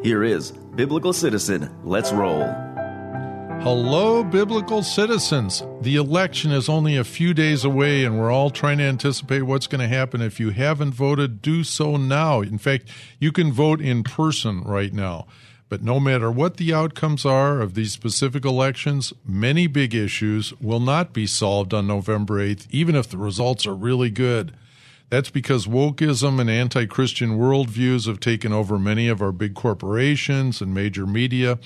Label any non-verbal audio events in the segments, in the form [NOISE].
Here is Biblical Citizen. Let's roll. Hello, biblical citizens. The election is only a few days away, and we're all trying to anticipate what's going to happen. If you haven't voted, do so now. In fact, you can vote in person right now. But no matter what the outcomes are of these specific elections, many big issues will not be solved on November 8th, even if the results are really good. That's because wokeism and anti Christian worldviews have taken over many of our big corporations and major media.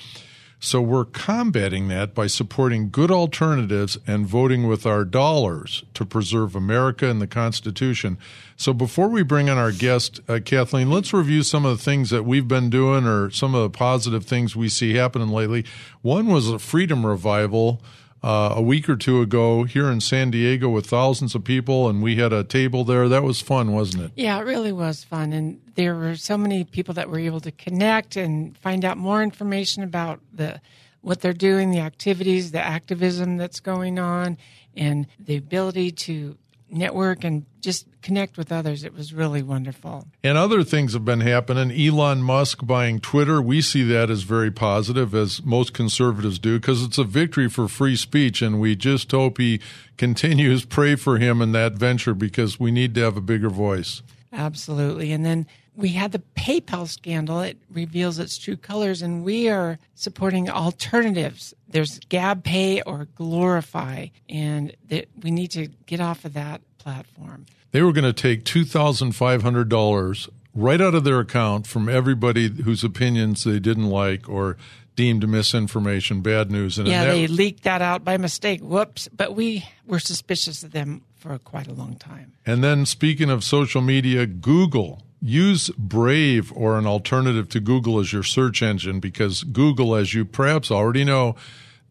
So we're combating that by supporting good alternatives and voting with our dollars to preserve America and the Constitution. So before we bring in our guest, uh, Kathleen, let's review some of the things that we've been doing or some of the positive things we see happening lately. One was a freedom revival uh, a week or two ago here in San Diego with thousands of people, and we had a table there. That was fun, wasn't it? Yeah, it really was fun. And there were so many people that were able to connect and find out more information about the what they're doing, the activities, the activism that's going on, and the ability to network and just connect with others. It was really wonderful. And other things have been happening. Elon Musk buying Twitter, we see that as very positive, as most conservatives do, because it's a victory for free speech. And we just hope he [LAUGHS] continues. Pray for him in that venture because we need to have a bigger voice. Absolutely. And then we had the PayPal scandal. It reveals its true colors, and we are supporting alternatives. There's GabPay or Glorify, and that we need to get off of that platform. They were going to take $2,500 right out of their account from everybody whose opinions they didn't like or deemed misinformation, bad news. And yeah, they leaked that out by mistake. Whoops. But we were suspicious of them for quite a long time. And then, speaking of social media, Google use Brave or an alternative to Google as your search engine because Google, as you perhaps already know,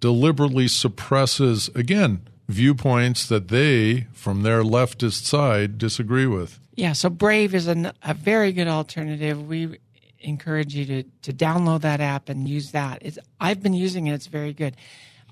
deliberately suppresses, again, viewpoints that they, from their leftist side, disagree with. Yeah, so Brave is an, a very good alternative. We encourage you to, to download that app and use that. It's, I've been using it, it's very good.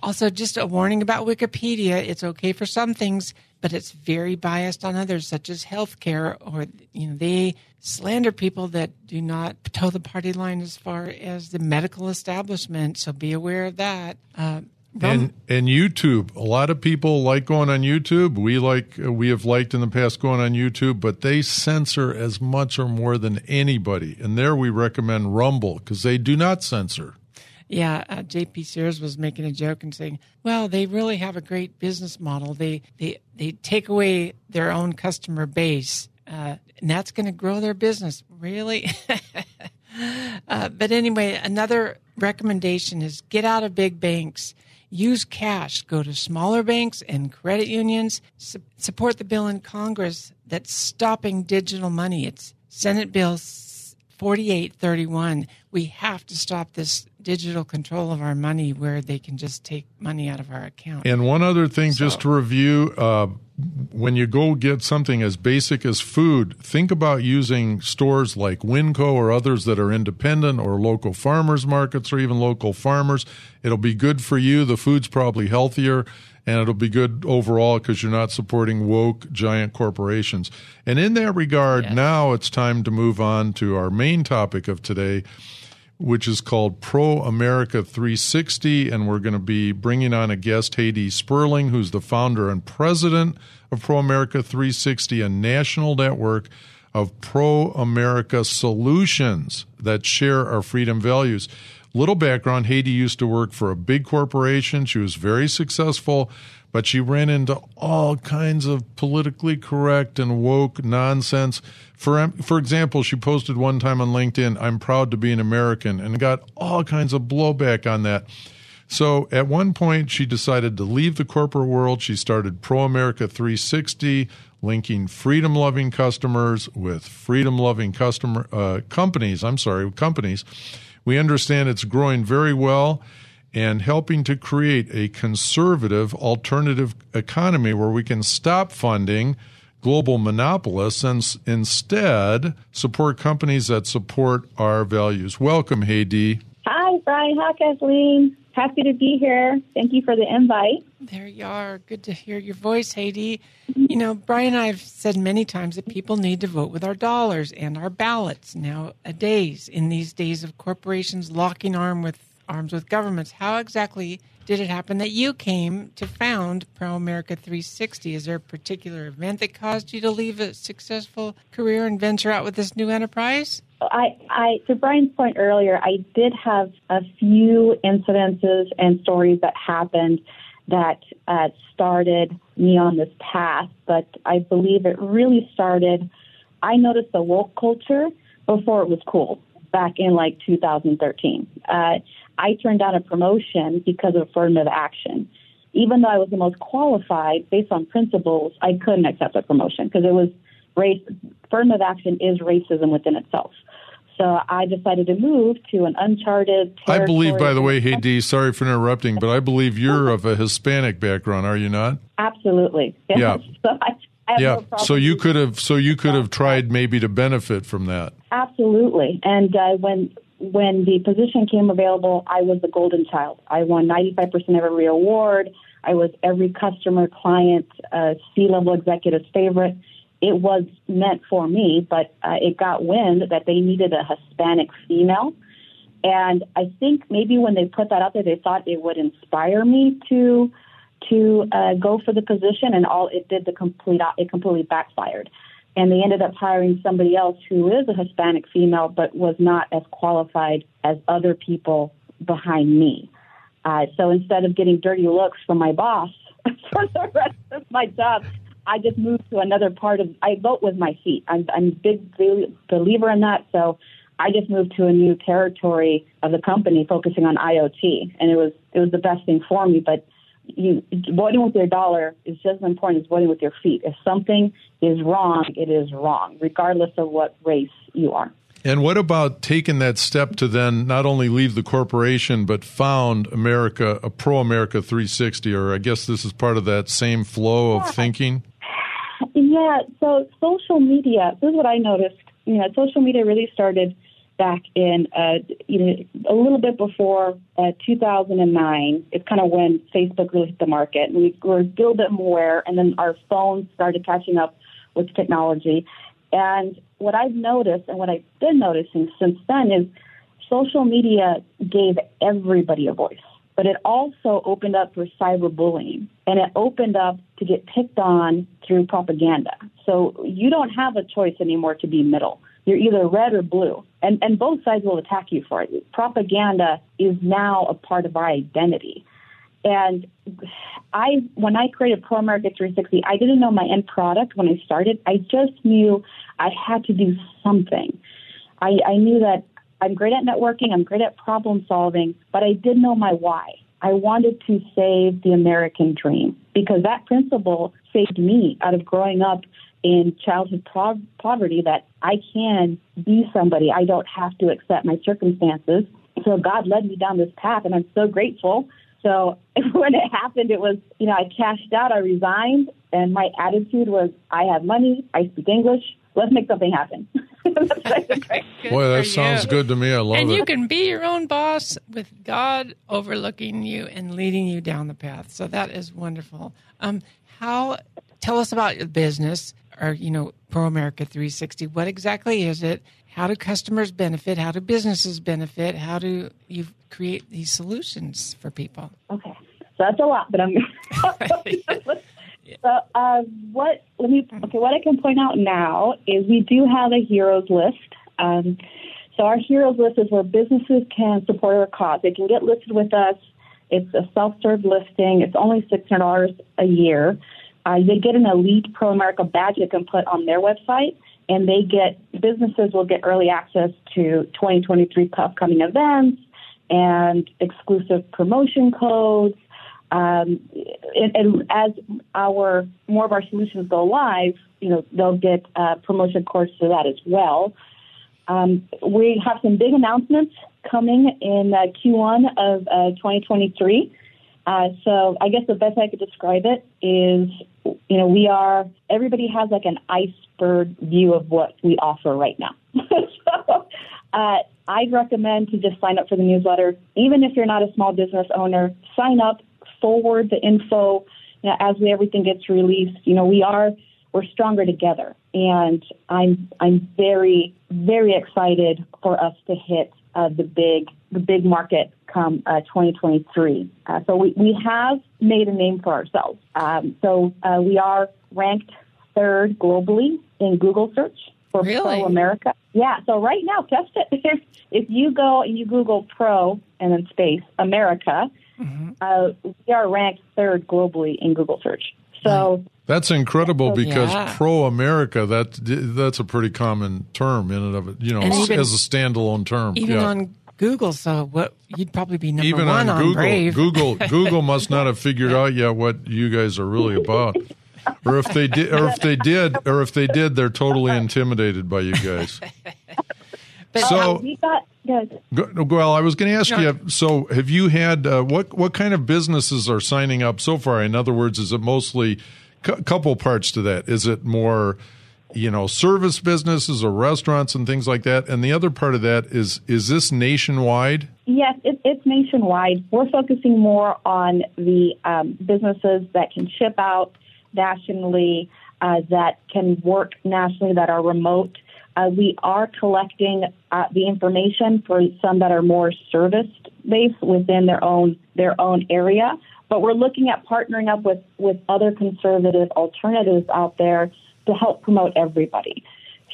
Also, just a warning about Wikipedia. It's okay for some things, but it's very biased on others, such as healthcare, or, you know, they slander people that do not toe the party line as far as the medical establishment. So be aware of that. Uh, and and YouTube, a lot of people like going on YouTube. We like we have liked in the past going on YouTube, but they censor as much or more than anybody. And there we recommend Rumble because they do not censor. Yeah, uh, J.P. Sears was making a joke and saying, "Well, they really have a great business model. They they they take away their own customer base uh, and that's going to grow their business. Really? [LAUGHS] uh, but anyway, another recommendation is get out of big banks. Use cash. Go to smaller banks and credit unions. Su- support the bill in Congress that's stopping digital money. It's Senate Bill 4831. We have to stop this digital control of our money where they can just take money out of our account. And one other thing, so, just to review, uh, when you go get something as basic as food, think about using stores like Winco or others that are independent or local farmers markets or even local farmers. It'll be good for you. The food's probably healthier and it'll be good overall because you're not supporting woke giant corporations. And in that regard, yes. now it's time to move on to our main topic of today, which is called Pro America 360. And we're going to be bringing on a guest, Haydee Sperling, who's the founder and president of Pro America 360, a national network of pro America solutions that share our freedom values. Little background Haydee used to work for a big corporation. She was very successful, but she ran into all kinds of politically correct and woke nonsense. For, for example, she posted one time on LinkedIn, I'm proud to be an American, and got all kinds of blowback on that. So at one point, she decided to leave the corporate world. She started Pro America 360, linking freedom loving customers with freedom loving customer uh, companies. I'm sorry, companies. We understand it's growing very well and helping to create a conservative alternative economy where we can stop funding global monopolists and instead support companies that support our values. Welcome, Haydee. Hi, Brian. Hi, Kathleen. Happy to be here. Thank you for the invite. There you are. Good to hear your voice, Haydee. You know, Brian and I have said many times that people need to vote with our dollars and our ballots nowadays in these days of corporations locking arm with arms with governments. How exactly did it happen that you came to found Pro America 360? Is there a particular event that caused you to leave a successful career and venture out with this new enterprise? I, I, to Brian's point earlier, I did have a few incidences and stories that happened that uh, started me on this path, but I believe it really started. I noticed the woke culture before it was cool back in like 2013. Uh, I turned down a promotion because of affirmative action. Even though I was the most qualified based on principles, I couldn't accept a promotion because it was race. Affirmative action is racism within itself. So I decided to move to an uncharted. I believe, by the way, Haydee, sorry for interrupting, but I believe you're of a Hispanic background, are you not? Absolutely. Yes. Yeah. [LAUGHS] So I, I yeah. No so you could have, so you could have tried maybe to benefit from that. Absolutely. And uh, when when the position came available, I was the golden child. I won 95% of every award. I was every customer, client, uh, C-level executive's favorite it was meant for me, but uh, it got wind that they needed a Hispanic female. And I think maybe when they put that out there, they thought it would inspire me to to uh, go for the position, and all it did the complete it completely backfired. And they ended up hiring somebody else who is a Hispanic female, but was not as qualified as other people behind me. Uh, so instead of getting dirty looks from my boss [LAUGHS] for the rest of my job, I just moved to another part of. I vote with my feet. I'm I'm a big believer in that. So I just moved to a new territory of the company, focusing on IoT, and it was it was the best thing for me. But you voting with your dollar is just as important as voting with your feet. If something is wrong, it is wrong, regardless of what race you are. And what about taking that step to then not only leave the corporation but found America, a pro America 360, or I guess this is part of that same flow of thinking? Yeah, so social media, this is what I noticed. You know, social media really started back in, uh, you know, a little bit before uh, 2009. It's kind of when Facebook really hit the market. And we were a little bit more aware, and then our phones started catching up with technology. And what I've noticed and what I've been noticing since then is social media gave everybody a voice but it also opened up for cyberbullying and it opened up to get picked on through propaganda. So you don't have a choice anymore to be middle. You're either red or blue, and, and both sides will attack you for it. Propaganda is now a part of our identity. And I, when I created Pro America 360, I didn't know my end product when I started. I just knew I had to do something. I, I knew that I'm great at networking, I'm great at problem solving, but I did know my why. I wanted to save the American dream because that principle saved me out of growing up in childhood pro- poverty that I can be somebody. I don't have to accept my circumstances. So God led me down this path, and I'm so grateful. So [LAUGHS] when it happened, it was, you know, I cashed out, I resigned, and my attitude was I have money, I speak English, let's make something happen. [LAUGHS] [LAUGHS] Boy, that sounds you. good to me. I love and it. And you can be your own boss with God overlooking you and leading you down the path. So that is wonderful. Um, how? Tell us about your business, or you know, Pro America 360. What exactly is it? How do customers benefit? How do businesses benefit? How do you create these solutions for people? Okay, so that's a lot, but I'm. [LAUGHS] [LAUGHS] So, uh, what? Let me. Okay, what I can point out now is we do have a heroes list. Um, so our heroes list is where businesses can support our cause. They can get listed with us. It's a self-serve listing. It's only six hundred dollars a year. Uh, they get an elite Pro America badge they can put on their website, and they get businesses will get early access to 2023 upcoming events and exclusive promotion codes. Um, and, and, as our more of our solutions go live, you know they'll get uh, promotion codes for that as well. Um, we have some big announcements coming in uh, Q1 of uh, 2023. Uh, so I guess the best I could describe it is, you know, we are everybody has like an iceberg view of what we offer right now. [LAUGHS] so uh, I'd recommend to just sign up for the newsletter, even if you're not a small business owner. Sign up, forward the info you know, as we, everything gets released. You know, we are we're stronger together, and I'm I'm very very excited for us to hit uh, the big the big market come uh, 2023. Uh, so we, we have made a name for ourselves. Um, so uh, we are ranked third globally in Google search for really? Pro America. Yeah. So right now, test it. If, [LAUGHS] if you go and you Google Pro and then space America, mm-hmm. Uh, we are ranked third globally in Google search. So. That's incredible because yeah. pro America that that's a pretty common term in and of it, you know, even, as a standalone term. Even yeah. on Google, so what you'd probably be number even one on, on Google. Brave. Google [LAUGHS] Google must not have figured out yet what you guys are really about. Or if they did or if they did or if they did, they're totally intimidated by you guys. [LAUGHS] But so we got good. Well, I was going to ask no. you. So, have you had uh, what? What kind of businesses are signing up so far? In other words, is it mostly a couple parts to that. Is it more, you know, service businesses or restaurants and things like that? And the other part of that is, is this nationwide? Yes, it, it's nationwide. We're focusing more on the um, businesses that can ship out nationally, uh, that can work nationally, that are remote. Uh, we are collecting uh, the information for some that are more service based within their own their own area. But we're looking at partnering up with, with other conservative alternatives out there to help promote everybody.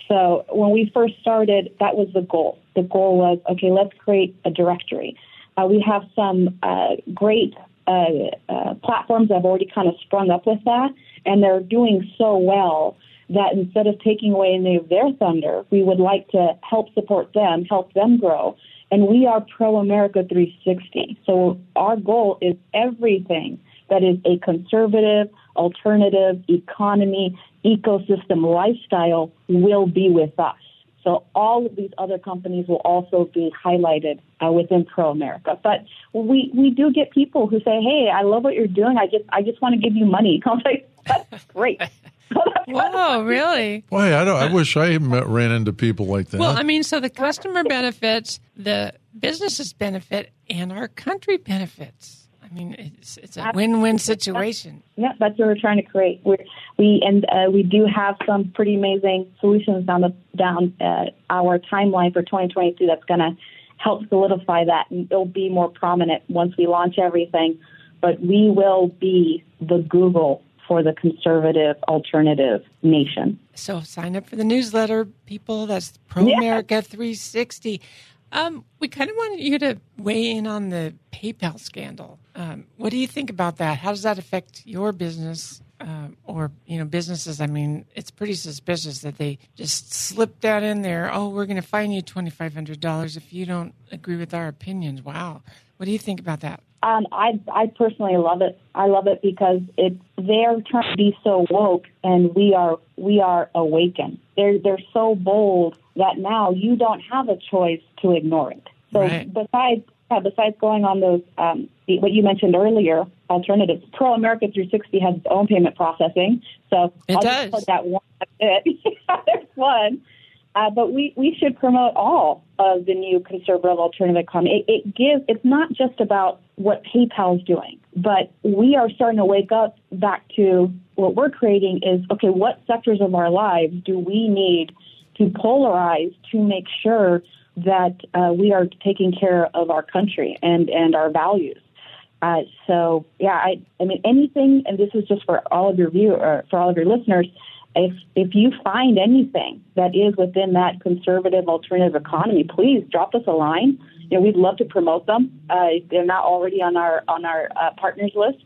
So when we first started, that was the goal. The goal was, okay, let's create a directory. Uh, we have some uh, great uh, uh platforms that have already kind of sprung up with that, and they're doing so well that instead of taking away any of their thunder, we would like to help support them, help them grow, and we are pro America 360. So our goal is everything that is a conservative, alternative, economy, ecosystem lifestyle will be with us. So all of these other companies will also be highlighted uh, within Pro America. But we we do get people who say, "Hey, I love what you're doing. I just I just want to give you money." [LAUGHS] I'm like, "That's great." [LAUGHS] Whoa, really? Boy, I don't. I wish I met, ran into people like that. Well, I mean, so the customer benefits, the businesses benefit, and our country benefits. I mean, it's it's a win-win situation. Yeah, that's what we're trying to create. We're, we and uh, we do have some pretty amazing solutions down the down uh, our timeline for 2022. That's going to help solidify that, and it'll be more prominent once we launch everything. But we will be the Google for the conservative alternative nation. So sign up for the newsletter, people. That's Pro America 360. Um, we kind of wanted you to weigh in on the PayPal scandal. Um, what do you think about that? How does that affect your business uh, or you know businesses? I mean, it's pretty suspicious that they just slip that in there. Oh, we're going to fine you twenty five hundred dollars if you don't agree with our opinions. Wow, what do you think about that? Um, I I personally love it. I love it because it they're trying to be so woke, and we are we are awakened. They're they're so bold that now you don't have a choice to ignore it. So right. besides uh, besides going on those um, what you mentioned earlier, alternatives, Pro America 360 has its own payment processing. So it I'll does. just put that one. Bit. [LAUGHS] There's one. Uh, but we, we should promote all of the new conservative alternative economy. It, it gives, it's not just about what PayPal is doing, but we are starting to wake up back to what we're creating is, okay, what sectors of our lives do we need to polarize to make sure that uh, we are taking care of our country and, and our values? Uh, so yeah, I, I mean anything, and this is just for all of your view or for all of your listeners. If if you find anything that is within that conservative alternative economy, please drop us a line. You know, we'd love to promote them. Uh, they're not already on our on our uh, partners list.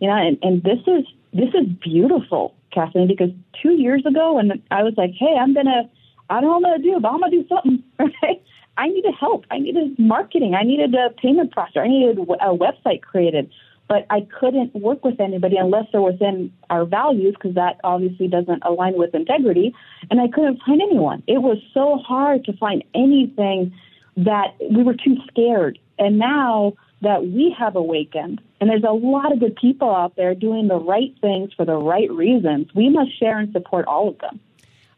You know, and, and this is this is beautiful, Kathleen, because two years ago when I was like, hey, I'm gonna, I don't know what gonna do, but I'm gonna do something, [LAUGHS] right? I needed help. I needed marketing. I needed a payment processor. I needed a website created. But I couldn't work with anybody unless they're within our values, because that obviously doesn't align with integrity. And I couldn't find anyone. It was so hard to find anything that we were too scared. And now that we have awakened, and there's a lot of good people out there doing the right things for the right reasons, we must share and support all of them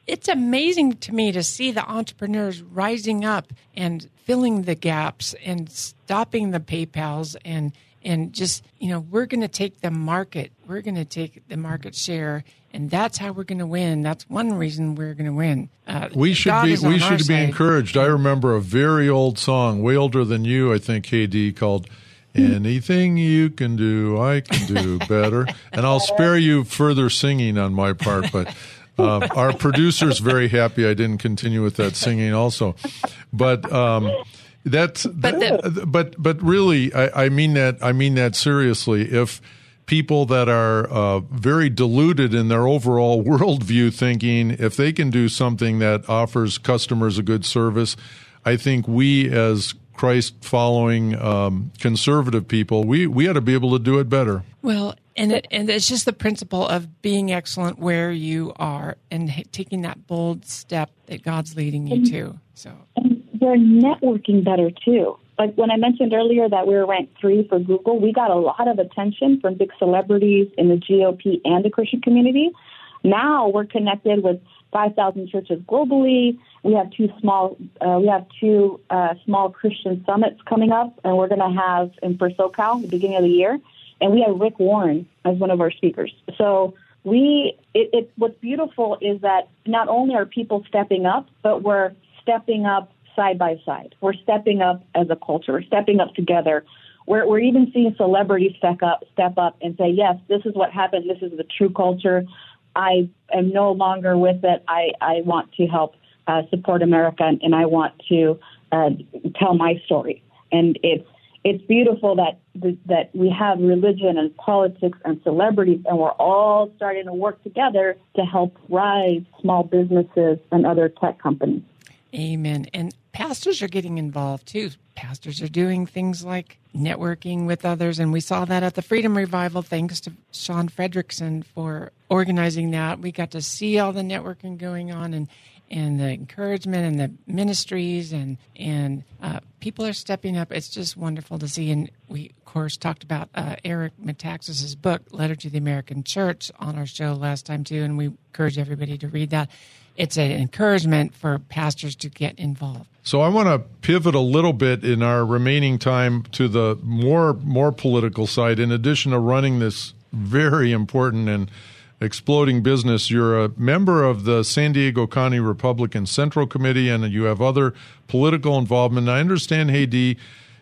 it's amazing to me to see the entrepreneurs rising up and filling the gaps and stopping the PayPal's and and just you know we're going to take the market we're going to take the market share and that's how we're going to win. That's one reason we're going to win. Uh, we should God be we should be side. encouraged. I remember a very old song way older than you i think kd called anything you can do i can do better. And i'll [LAUGHS] spare you further singing on my part but uh, our producer's very happy I didn't continue with that singing also, but um, that's but that, but but really I, I, mean that I mean that seriously. If people that are uh, very deluded in their overall [LAUGHS] worldview thinking, if they can do something that offers customers a good service, I think we as Christ following um, conservative people, we, we ought to be able to do it better. Well, and it, and it's just the principle of being excellent where you are and taking that bold step that God's leading you to. So and they're networking better too. Like when I mentioned earlier that we were ranked three for Google, we got a lot of attention from big celebrities in the GOP and the Christian community. Now we're connected with 5,000 churches globally. We have two small, uh, we have two uh, small Christian summits coming up, and we're going to have in for SoCal the beginning of the year and we have Rick Warren as one of our speakers. So we, it, it, what's beautiful is that not only are people stepping up, but we're stepping up side by side. We're stepping up as a culture. We're stepping up together. We're, we're even seeing celebrities step up, step up and say, yes, this is what happened. This is the true culture. I am no longer with it. I, I want to help uh, support America and, and I want to uh, tell my story. And it's it's beautiful that that we have religion and politics and celebrities, and we're all starting to work together to help rise small businesses and other tech companies. Amen. And pastors are getting involved too. Pastors are doing things like networking with others, and we saw that at the Freedom Revival. Thanks to Sean Fredrickson for organizing that. We got to see all the networking going on, and and the encouragement and the ministries and and uh, people are stepping up. It's just wonderful to see. And we, of course, talked about uh, Eric Metaxas's book, Letter to the American Church, on our show last time too, and we encourage everybody to read that. It's an encouragement for pastors to get involved. So I want to pivot a little bit in our remaining time to the more more political side. In addition to running this very important and exploding business. You're a member of the San Diego County Republican Central Committee, and you have other political involvement. I understand, Hey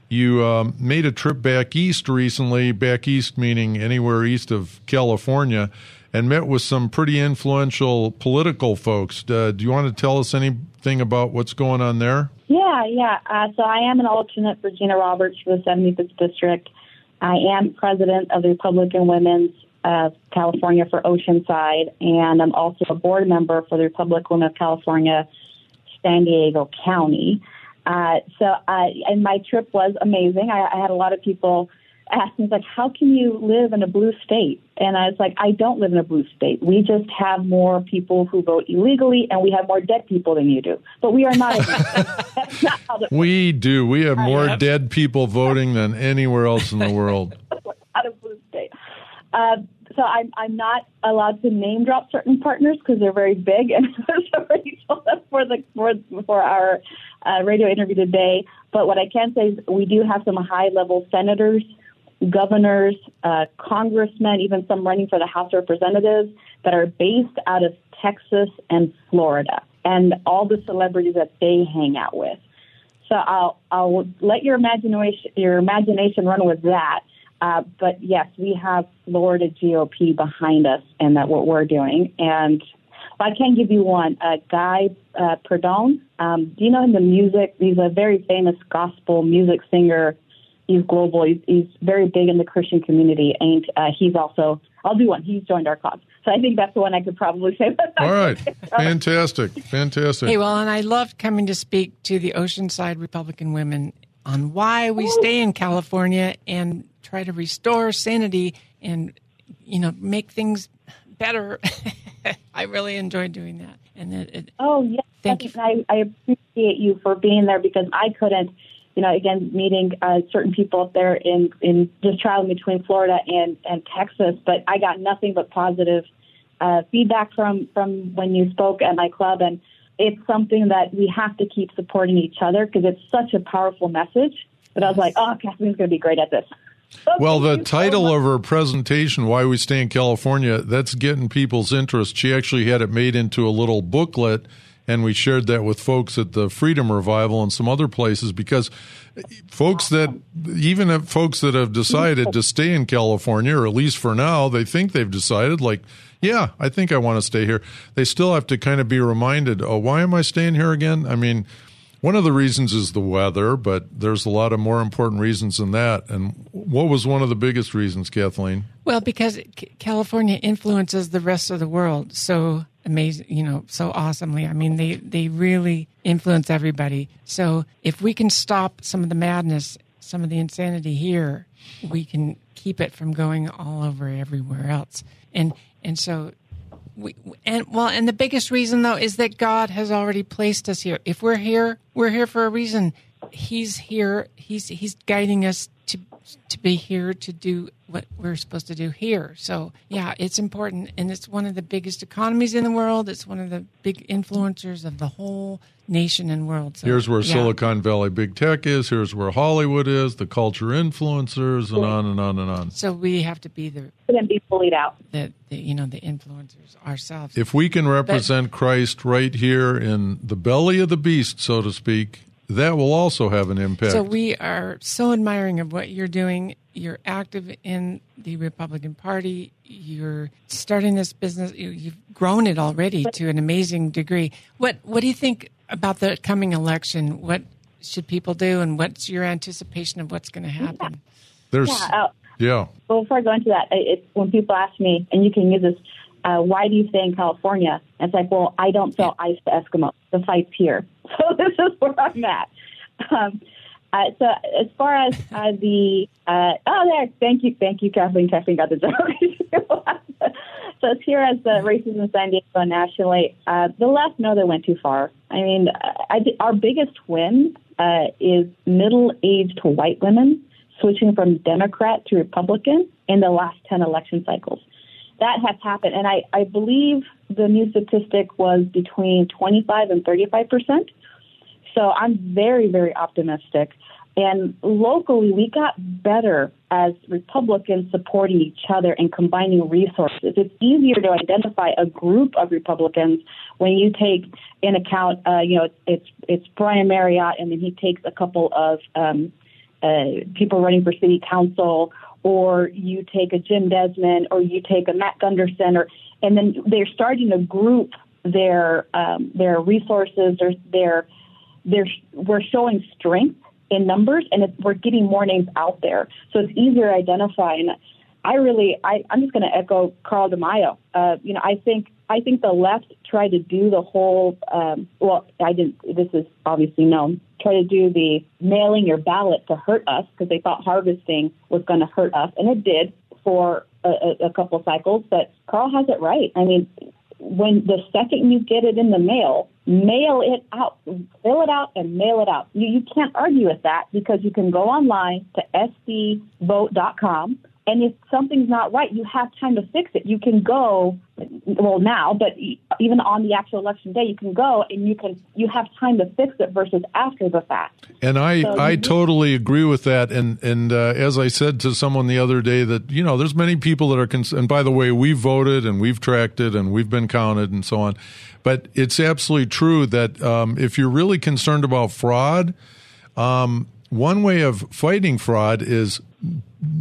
you um, made a trip back east recently, back east meaning anywhere east of California, and met with some pretty influential political folks. Uh, do you want to tell us anything about what's going on there? Yeah, yeah. Uh, so I am an alternate for Gina Roberts for the 75th District. I am president of the Republican Women's of California for Oceanside, and I'm also a board member for the Republican Women of California, San Diego County. Uh, so, I, and my trip was amazing. I, I had a lot of people ask me, like, how can you live in a blue state? And I was like, I don't live in a blue state. We just have more people who vote illegally, and we have more dead people than you do. But we are not. [LAUGHS] That's not how the- we do. We have more dead people voting than anywhere else in the [LAUGHS] world. out of blue state. Uh, so I'm I'm not allowed to name drop certain partners because they're very big, and [LAUGHS] I've already told them for the for for our uh, radio interview today. But what I can say is we do have some high level senators, governors, uh, congressmen, even some running for the House of Representatives that are based out of Texas and Florida, and all the celebrities that they hang out with. So I'll I'll let your imagination your imagination run with that. Uh, but yes, we have Florida GOP behind us and that what we're doing. And I can give you one. Uh, Guy uh, Penrod. Um, do you know him? The music. He's a very famous gospel music singer. He's global. He's, he's very big in the Christian community, and uh, he's also. I'll do one. He's joined our cause. So I think that's the one I could probably say. [LAUGHS] All right, fantastic, fantastic. Hey, well, and I loved coming to speak to the Oceanside Republican women on why we stay in California and try to restore sanity and you know make things better. [LAUGHS] I really enjoyed doing that. And it, it, oh yeah, thank you. I, I appreciate you for being there because I couldn't. You know, again, meeting uh, certain people up there in in just traveling between Florida and and Texas, but I got nothing but positive uh, feedback from from when you spoke at my club, and it's something that we have to keep supporting each other because it's such a powerful message. But I was like, oh, Kathleen's going to be great at this. [LAUGHS] Well, the title of her presentation, Why We Stay in California, that's getting people's interest. She actually had it made into a little booklet, and we shared that with folks at the Freedom Revival and some other places because folks that, even folks that have decided to stay in California, or at least for now, they think they've decided, like, yeah, I think I want to stay here. They still have to kind of be reminded, oh, why am I staying here again? I mean, one of the reasons is the weather, but there's a lot of more important reasons than that. And what was one of the biggest reasons, Kathleen? Well, because California influences the rest of the world so amazing, you know, so awesomely. I mean, they, they really influence everybody. So if we can stop some of the madness, some of the insanity here, we can keep it from going all over everywhere else. And and so we, and well, and the biggest reason though is that God has already placed us here. If we're here, we're here for a reason. He's here. He's he's guiding us to to be here to do what we're supposed to do here. So yeah, it's important, and it's one of the biggest economies in the world. It's one of the big influencers of the whole nation and world. So, Here's where yeah. Silicon Valley big tech is. Here's where Hollywood is. The culture influencers, and on and on and on. So we have to be the couldn't be bullied out. the, the you know the influencers ourselves. If we can represent Christ right here in the belly of the beast, so to speak, that will also have an impact. So we are so admiring of what you're doing. You're active in the Republican Party. You're starting this business. You- You've grown it already to an amazing degree. What What do you think about the coming election? What should people do, and what's your anticipation of what's going to happen? There's, Yeah. Uh, yeah. well, before I go into that, it, it, when people ask me, and you can use this, uh, why do you stay in California? And it's like, well, I don't sell ice to Eskimos. The fight's here. [LAUGHS] So this is where I'm at. Um, uh, so as far as uh, the uh, oh there, thank you, thank you, Kathleen. Kathleen got the joke. [LAUGHS] so as here as the races in San Diego nationally, uh, the left know they went too far. I mean, I, our biggest win uh, is middle-aged white women switching from Democrat to Republican in the last 10 election cycles. That has happened. And I, I believe the new statistic was between 25 and 35 percent. So I'm very, very optimistic. And locally, we got better as Republicans supporting each other and combining resources. It's easier to identify a group of Republicans when you take in account, uh, you know, it's it's Brian Maryott, and then he takes a couple of um, uh, people running for city council, or you take a Jim Desmond, or you take a Matt Gunderson, or and then they're starting to group their um, their resources, their their their we're showing strength in numbers, and we're getting more names out there, so it's easier to identify. And I really, I, I'm just going to echo Carl DeMaio. Uh, you know, I think I think the left tried to do the whole. Um, well, I didn't. This is obviously known. Try to do the mailing your ballot to hurt us because they thought harvesting was going to hurt us, and it did for a, a, couple cycles. But Carl has it right. I mean, when the second you get it in the mail, mail it out, fill it out, and mail it out. You, you can't argue with that because you can go online to sdvote.com, and if something's not right, you have time to fix it. You can go, well now, but even on the actual election day, you can go and you can you have time to fix it versus after the fact. And I, So I totally agree with that. And and uh, as I said to someone the other day, that you know, there's many people that are. Cons- and by the way, we've voted and we've tracked it and we've been counted and so on. But it's absolutely true that um, if you're really concerned about fraud, um, one way of fighting fraud is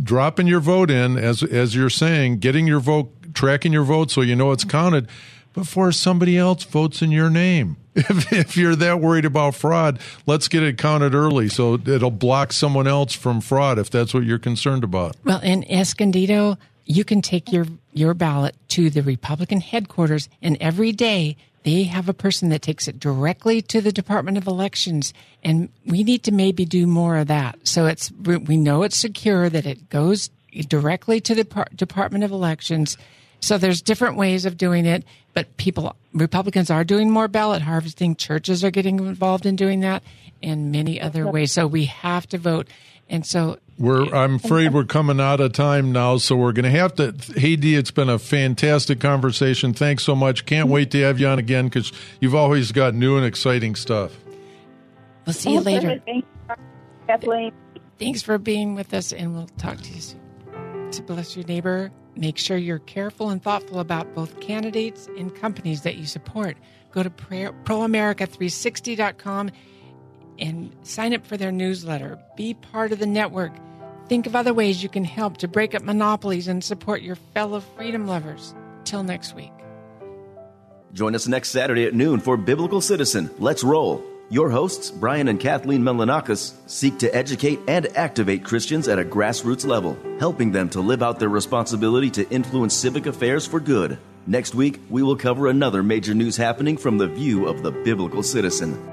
dropping your vote in as as you're saying, getting your vote, tracking your vote so you know it's counted before somebody else votes in your name. [LAUGHS] If, if you're that worried about fraud, let's get it counted early so it'll block someone else from fraud if that's what you're concerned about. Well, in Escondido, you can take your, your ballot to the Republican headquarters, and every day they have a person that takes it directly to the Department of Elections, and we need to maybe do more of that. So it's we know it's secure that it goes directly to the Department of Elections. So there's different ways of doing it, but people, Republicans are doing more ballot harvesting. Churches are getting involved in doing that in many other ways. So we have to vote. And so we're, I'm afraid we're coming out of time now, so we're going to have to. Haydee, it's been a fantastic conversation. Thanks so much. Can't wait to have you on again because you've always got new and exciting stuff. We'll see you later. Thanks, Kathleen. Thanks for being with us, and we'll talk to you soon. To bless your neighbor, make sure you're careful and thoughtful about both candidates and companies that you support. Go to proamerica360.com and sign up for their newsletter. Be part of the network. Think of other ways you can help to break up monopolies and support your fellow freedom lovers. Till next week. Join us next Saturday at noon for Biblical Citizen. Let's roll. Your hosts, Brian and Kathleen Melonakos, seek to educate and activate Christians at a grassroots level, helping them to live out their responsibility to influence civic affairs for good. Next week, we will cover another major news happening from the view of the biblical citizen.